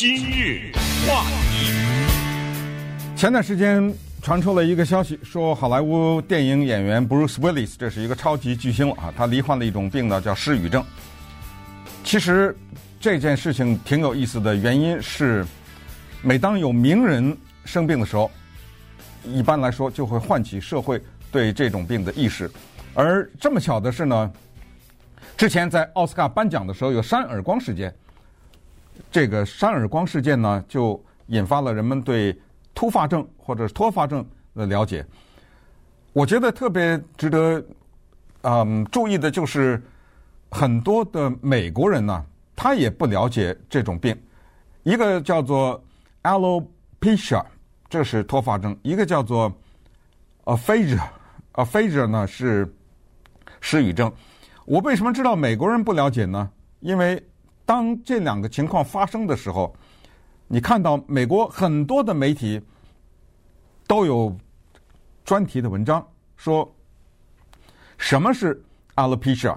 今日话题，前段时间传出了一个消息，说好莱坞电影演员 Bruce Willis，这是一个超级巨星啊，他罹患了一种病呢，叫失语症。其实这件事情挺有意思的，原因是每当有名人生病的时候，一般来说就会唤起社会对这种病的意识。而这么巧的是呢，之前在奥斯卡颁奖的时候有扇耳光事件。这个扇耳光事件呢，就引发了人们对突发症或者脱发症的了解。我觉得特别值得嗯注意的就是，很多的美国人呢，他也不了解这种病。一个叫做 alopecia，这是脱发症；一个叫做 aphasia，aphasia 呢是失语症。我为什么知道美国人不了解呢？因为当这两个情况发生的时候，你看到美国很多的媒体都有专题的文章说，什么是 alopecia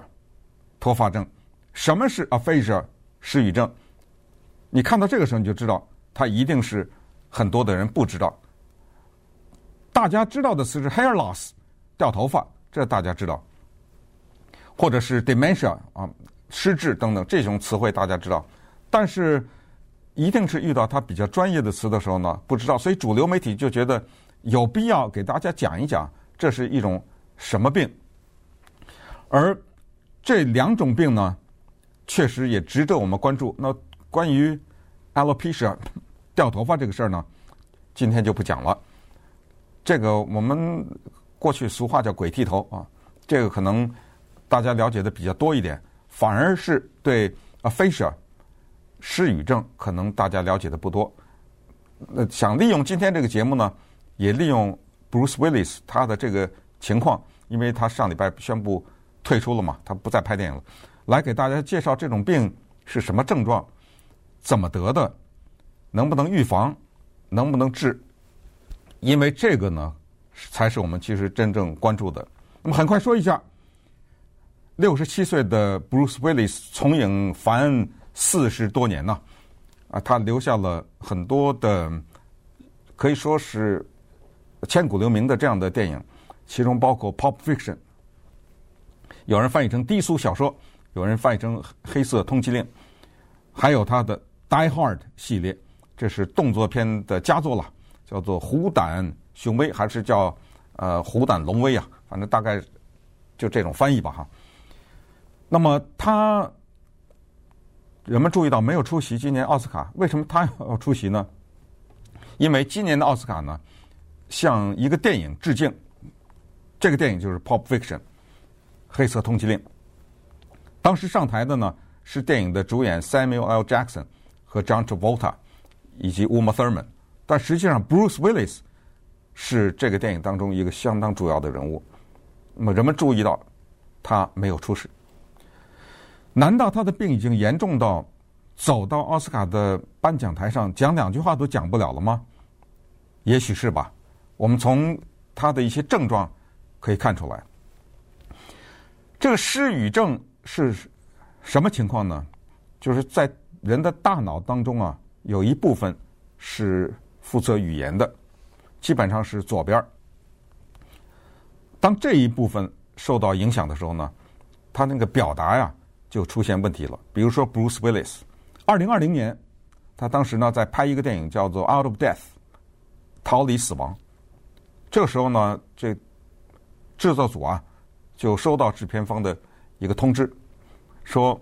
脱发症，什么是 aphasia 失语症。你看到这个时候，你就知道它一定是很多的人不知道。大家知道的词是 hair loss 掉头发，这大家知道，或者是 dementia 啊。失智等等这种词汇大家知道，但是一定是遇到他比较专业的词的时候呢，不知道。所以主流媒体就觉得有必要给大家讲一讲这是一种什么病。而这两种病呢，确实也值得我们关注。那关于 alopecia 掉头发这个事儿呢，今天就不讲了。这个我们过去俗话叫“鬼剃头”啊，这个可能大家了解的比较多一点。反而是对 aphasia 失语症，可能大家了解的不多。那想利用今天这个节目呢，也利用 Bruce Willis 他的这个情况，因为他上礼拜宣布退出了嘛，他不再拍电影了，来给大家介绍这种病是什么症状，怎么得的，能不能预防，能不能治？因为这个呢，才是我们其实真正关注的。那么很快说一下。六十七岁的 Bruce Willis 从影凡四十多年呢，啊，他留下了很多的可以说是千古留名的这样的电影，其中包括《Pop Fiction》，有人翻译成低俗小说，有人翻译成黑色通缉令，还有他的《Die Hard》系列，这是动作片的佳作了，叫做《虎胆熊威》还是叫呃《虎胆龙威》啊？反正大概就这种翻译吧，哈。那么他，人们注意到没有出席今年奥斯卡，为什么他要出席呢？因为今年的奥斯卡呢，向一个电影致敬，这个电影就是《Pop Fiction》黑色通缉令。当时上台的呢是电影的主演 Samuel L. Jackson 和 John Travolta 以及 Uma Thurman，但实际上 Bruce Willis 是这个电影当中一个相当主要的人物。那么人们注意到他没有出席。难道他的病已经严重到走到奥斯卡的颁奖台上讲两句话都讲不了了吗？也许是吧。我们从他的一些症状可以看出来，这个失语症是什么情况呢？就是在人的大脑当中啊，有一部分是负责语言的，基本上是左边。当这一部分受到影响的时候呢，他那个表达呀。就出现问题了。比如说，Bruce Willis，二零二零年，他当时呢在拍一个电影叫做《Out of Death》，逃离死亡。这个时候呢，这制作组啊就收到制片方的一个通知，说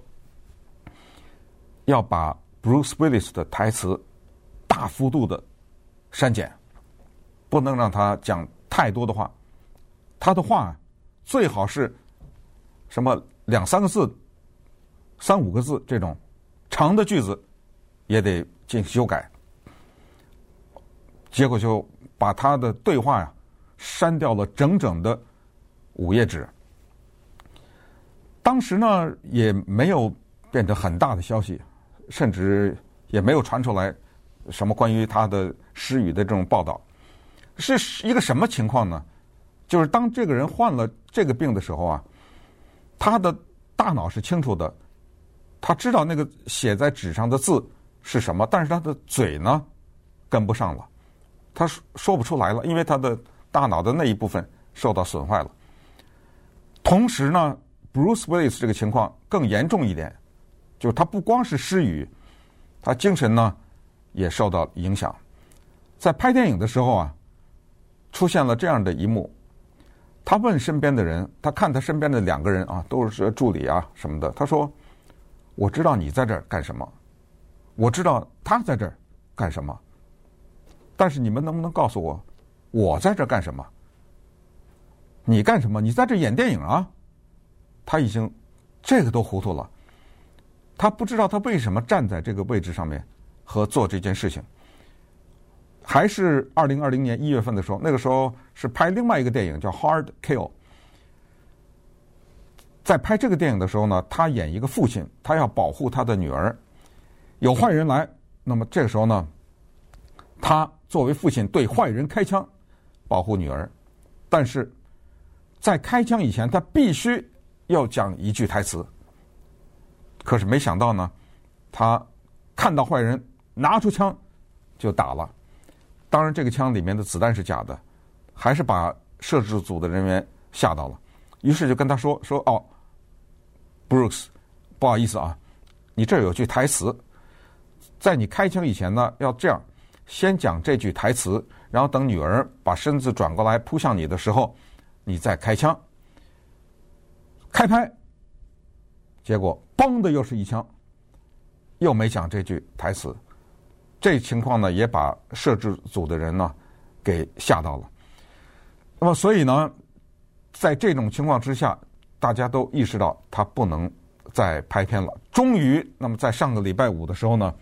要把 Bruce Willis 的台词大幅度的删减，不能让他讲太多的话。他的话最好是什么两三个字。三五个字这种长的句子也得进行修改，结果就把他的对话呀删掉了整整的五页纸。当时呢也没有变成很大的消息，甚至也没有传出来什么关于他的失语的这种报道。是一个什么情况呢？就是当这个人患了这个病的时候啊，他的大脑是清楚的。他知道那个写在纸上的字是什么，但是他的嘴呢跟不上了，他说说不出来了，因为他的大脑的那一部分受到损坏了。同时呢，Bruce Willis 这个情况更严重一点，就是他不光是失语，他精神呢也受到影响。在拍电影的时候啊，出现了这样的一幕。他问身边的人，他看他身边的两个人啊，都是助理啊什么的。他说：“我知道你在这儿干什么，我知道他在这儿干什么，但是你们能不能告诉我，我在这儿干什么？你干什么？你在这儿演电影啊？”他已经这个都糊涂了，他不知道他为什么站在这个位置上面和做这件事情。还是二零二零年一月份的时候，那个时候是拍另外一个电影叫《Hard Kill》。在拍这个电影的时候呢，他演一个父亲，他要保护他的女儿。有坏人来，那么这个时候呢，他作为父亲对坏人开枪，保护女儿。但是在开枪以前，他必须要讲一句台词。可是没想到呢，他看到坏人拿出枪就打了。当然，这个枪里面的子弹是假的，还是把摄制组的人员吓到了。于是就跟他说：“说哦，Bruce，不好意思啊，你这有句台词，在你开枪以前呢，要这样，先讲这句台词，然后等女儿把身子转过来扑向你的时候，你再开枪。开拍，结果嘣的又是一枪，又没讲这句台词。”这情况呢，也把摄制组的人呢给吓到了。那么，所以呢，在这种情况之下，大家都意识到他不能再拍片了。终于，那么在上个礼拜五的时候呢，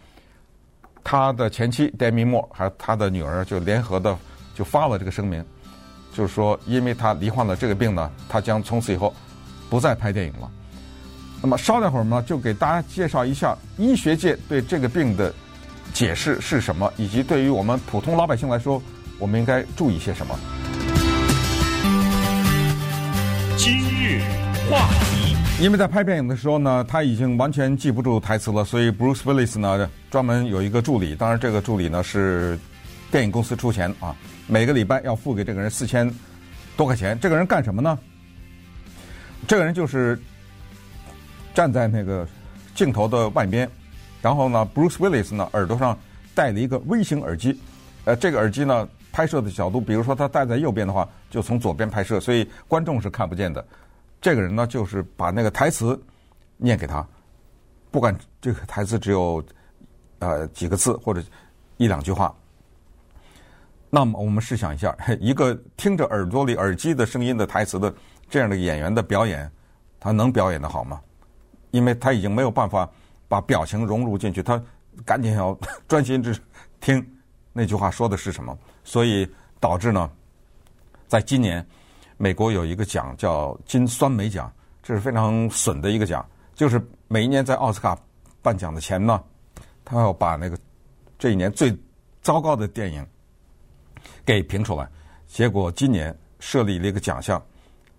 他的前妻 Demi Moore 还有他的女儿就联合的就发了这个声明，就是说，因为他罹患了这个病呢，他将从此以后不再拍电影了。那么，稍待会儿呢，就给大家介绍一下医学界对这个病的。解释是什么，以及对于我们普通老百姓来说，我们应该注意些什么？话题。因为在拍电影的时候呢，他已经完全记不住台词了，所以 Bruce Willis 呢专门有一个助理，当然这个助理呢是电影公司出钱啊，每个礼拜要付给这个人四千多块钱。这个人干什么呢？这个人就是站在那个镜头的外边。然后呢，Bruce Willis 呢耳朵上戴了一个微型耳机，呃，这个耳机呢拍摄的角度，比如说他戴在右边的话，就从左边拍摄，所以观众是看不见的。这个人呢就是把那个台词念给他，不管这个台词只有呃几个字或者一两句话。那么我们试想一下，一个听着耳朵里耳机的声音的台词的这样的演员的表演，他能表演得好吗？因为他已经没有办法。把表情融入进去，他赶紧要专心致听那句话说的是什么，所以导致呢，在今年美国有一个奖叫金酸梅奖，这是非常损的一个奖，就是每一年在奥斯卡颁奖的前呢，他要把那个这一年最糟糕的电影给评出来，结果今年设立了一个奖项，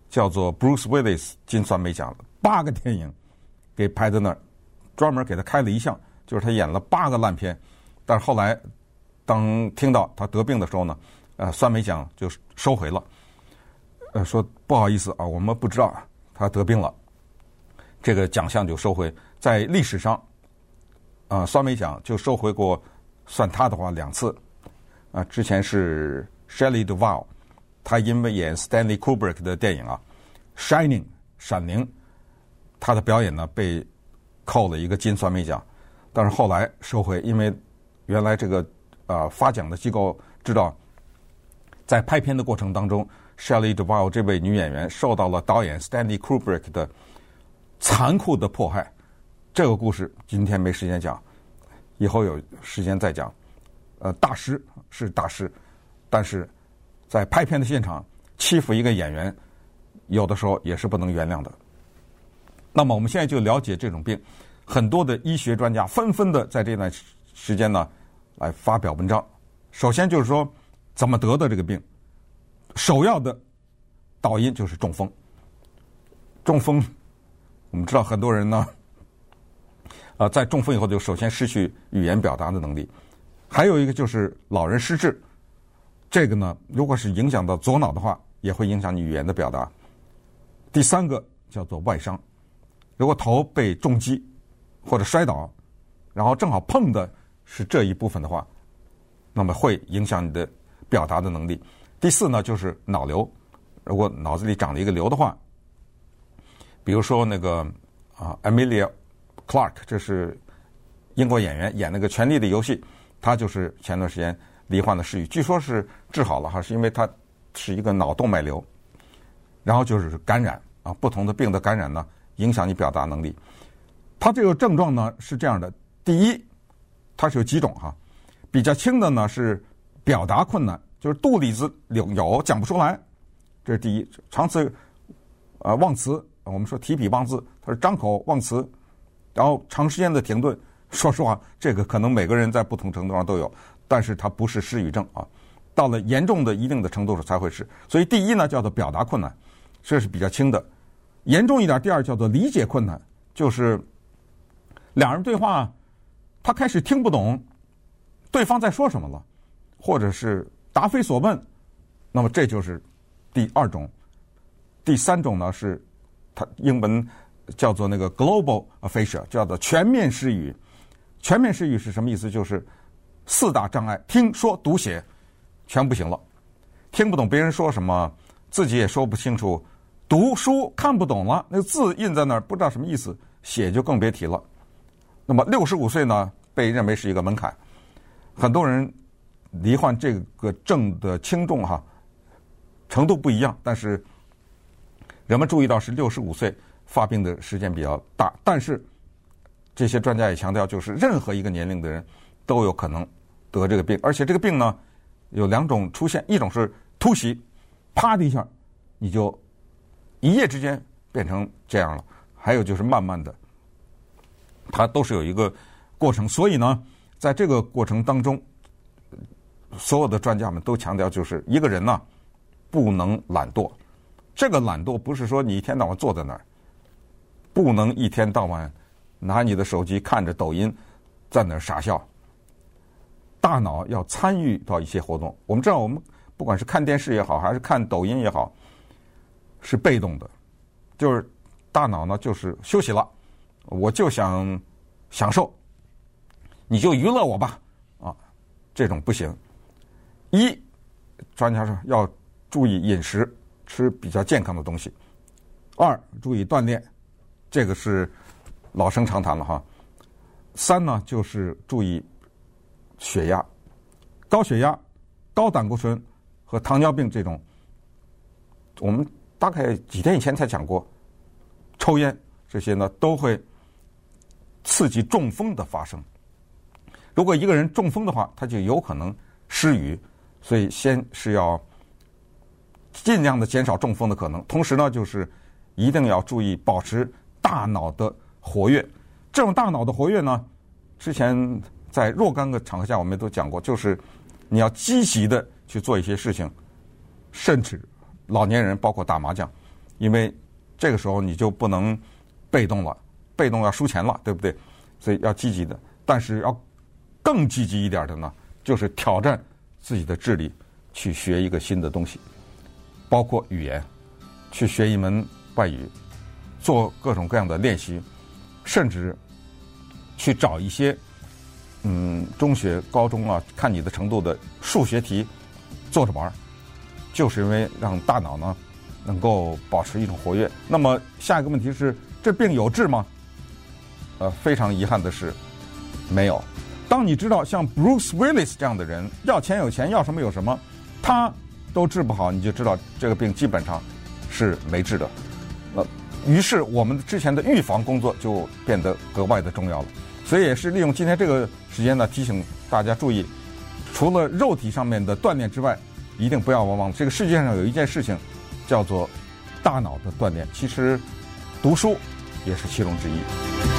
叫做 Bruce Willis 金酸梅奖，八个电影给排在那儿。专门给他开了一项，就是他演了八个烂片，但是后来当听到他得病的时候呢，呃，酸梅奖就收回了，呃，说不好意思啊，我们不知道他得病了，这个奖项就收回。在历史上，啊、呃，酸梅奖就收回过，算他的话两次，啊、之前是 Shelley Duvall，他因为演 Stanley Kubrick 的电影啊，《Shining》闪灵，他的表演呢被。扣了一个金酸梅奖，但是后来收回，因为原来这个呃发奖的机构知道，在拍片的过程当中，Shelley Duvall 这位女演员受到了导演 Stanley Kubrick 的残酷的迫害。这个故事今天没时间讲，以后有时间再讲。呃，大师是大师，但是在拍片的现场欺负一个演员，有的时候也是不能原谅的。那么我们现在就了解这种病，很多的医学专家纷纷的在这段时间呢来发表文章。首先就是说怎么得的这个病，首要的导因就是中风。中风，我们知道很多人呢，啊，在中风以后就首先失去语言表达的能力。还有一个就是老人失智，这个呢，如果是影响到左脑的话，也会影响你语言的表达。第三个叫做外伤，如果头被重击或者摔倒，然后正好碰的是这一部分的话，那么会影响你的表达的能力。第四呢，就是脑瘤，如果脑子里长了一个瘤的话，比如说那个啊，Emilia Clark，这是英国演员演那个《权力的游戏》，他就是前段时间罹患的失语，据说是治好了哈，是因为他是一个脑动脉瘤。然后就是感染啊，不同的病的感染呢，影响你表达能力。它这个症状呢是这样的：第一，它是有几种哈，比较轻的呢是表达困难，就是肚里子有有讲不出来，这是第一。长此呃忘词，我们说提笔忘字，他是张口忘词，然后长时间的停顿。说实话，这个可能每个人在不同程度上都有，但是它不是失语症啊。到了严重的一定的程度时才会是。所以第一呢叫做表达困难。这是比较轻的，严重一点。第二叫做理解困难，就是两人对话，他开始听不懂对方在说什么了，或者是答非所问。那么这就是第二种。第三种呢是，它英文叫做那个 global aphasia，叫做全面失语。全面失语是什么意思？就是四大障碍：听说读写全不行了，听不懂别人说什么。自己也说不清楚，读书看不懂了，那个字印在那儿不知道什么意思，写就更别提了。那么六十五岁呢，被认为是一个门槛。很多人罹患这个症的轻重哈程度不一样，但是人们注意到是六十五岁发病的时间比较大。但是这些专家也强调，就是任何一个年龄的人都有可能得这个病，而且这个病呢有两种出现，一种是突袭。啪的一下，你就一夜之间变成这样了。还有就是慢慢的，它都是有一个过程。所以呢，在这个过程当中，所有的专家们都强调，就是一个人呢不能懒惰。这个懒惰不是说你一天到晚坐在那儿，不能一天到晚拿你的手机看着抖音在那儿傻笑。大脑要参与到一些活动。我们知道我们。不管是看电视也好，还是看抖音也好，是被动的，就是大脑呢就是休息了，我就想享受，你就娱乐我吧，啊，这种不行。一，专家说要注意饮食，吃比较健康的东西；二，注意锻炼，这个是老生常谈了哈。三呢，就是注意血压，高血压、高胆固醇。和糖尿病这种，我们大概几天以前才讲过，抽烟这些呢都会刺激中风的发生。如果一个人中风的话，他就有可能失语，所以先是要尽量的减少中风的可能。同时呢，就是一定要注意保持大脑的活跃。这种大脑的活跃呢，之前在若干个场合下我们都讲过，就是你要积极的。去做一些事情，甚至老年人包括打麻将，因为这个时候你就不能被动了，被动要输钱了，对不对？所以要积极的，但是要更积极一点的呢，就是挑战自己的智力，去学一个新的东西，包括语言，去学一门外语，做各种各样的练习，甚至去找一些嗯中学、高中啊，看你的程度的数学题。做着玩儿，就是因为让大脑呢能够保持一种活跃。那么下一个问题是，这病有治吗？呃，非常遗憾的是，没有。当你知道像 Bruce Willis 这样的人要钱有钱，要什么有什么，他都治不好，你就知道这个病基本上是没治的。呃，于是我们之前的预防工作就变得格外的重要了。所以也是利用今天这个时间呢，提醒大家注意。除了肉体上面的锻炼之外，一定不要忘忘这个世界上有一件事情，叫做大脑的锻炼。其实，读书也是其中之一。